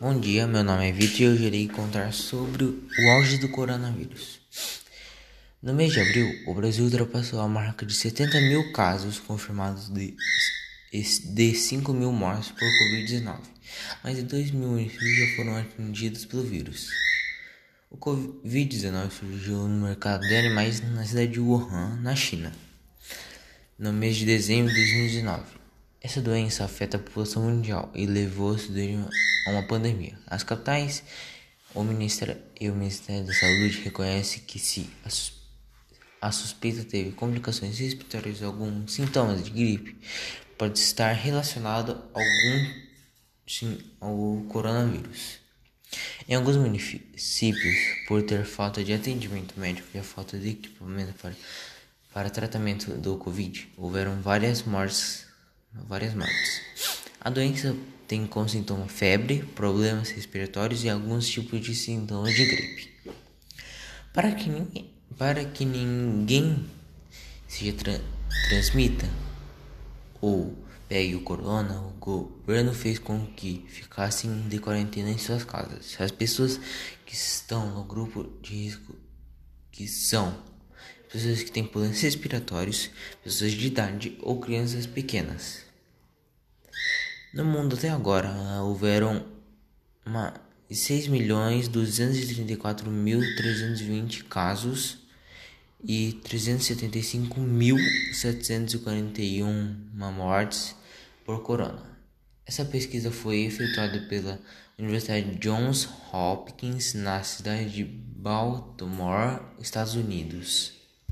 Bom dia, meu nome é Vitor e eu irei contar sobre o auge do coronavírus. No mês de abril, o Brasil ultrapassou a marca de 70 mil casos confirmados de, de 5 mil mortes por Covid-19. Mais de 2 mil municípios já foram atingidos pelo vírus. O Covid-19 surgiu no mercado de animais na cidade de Wuhan, na China, no mês de dezembro de 2019. Essa doença afeta a população mundial e levou-se a uma pandemia. As capitais o Ministério e o Ministério da Saúde reconhecem que se a suspeita teve complicações respiratórias ou alguns sintomas de gripe, pode estar relacionado algum sim, ao coronavírus. Em alguns municípios, por ter falta de atendimento médico e a falta de equipamento para, para tratamento do Covid, houveram várias mortes várias mortes. A doença tem como sintoma febre, problemas respiratórios e alguns tipos de sintomas de gripe. Para que ninguém, para que ninguém se tra transmita ou pegue o corona, o governo fez com que ficassem de quarentena em suas casas. As pessoas que estão no grupo de risco, que são pessoas que têm problemas respiratórios, pessoas de idade ou crianças pequenas. No mundo até agora houveram 6.234.320 casos e 375.741 mortes por corona. Essa pesquisa foi efetuada pela Universidade Johns Hopkins na cidade de Baltimore, Estados Unidos.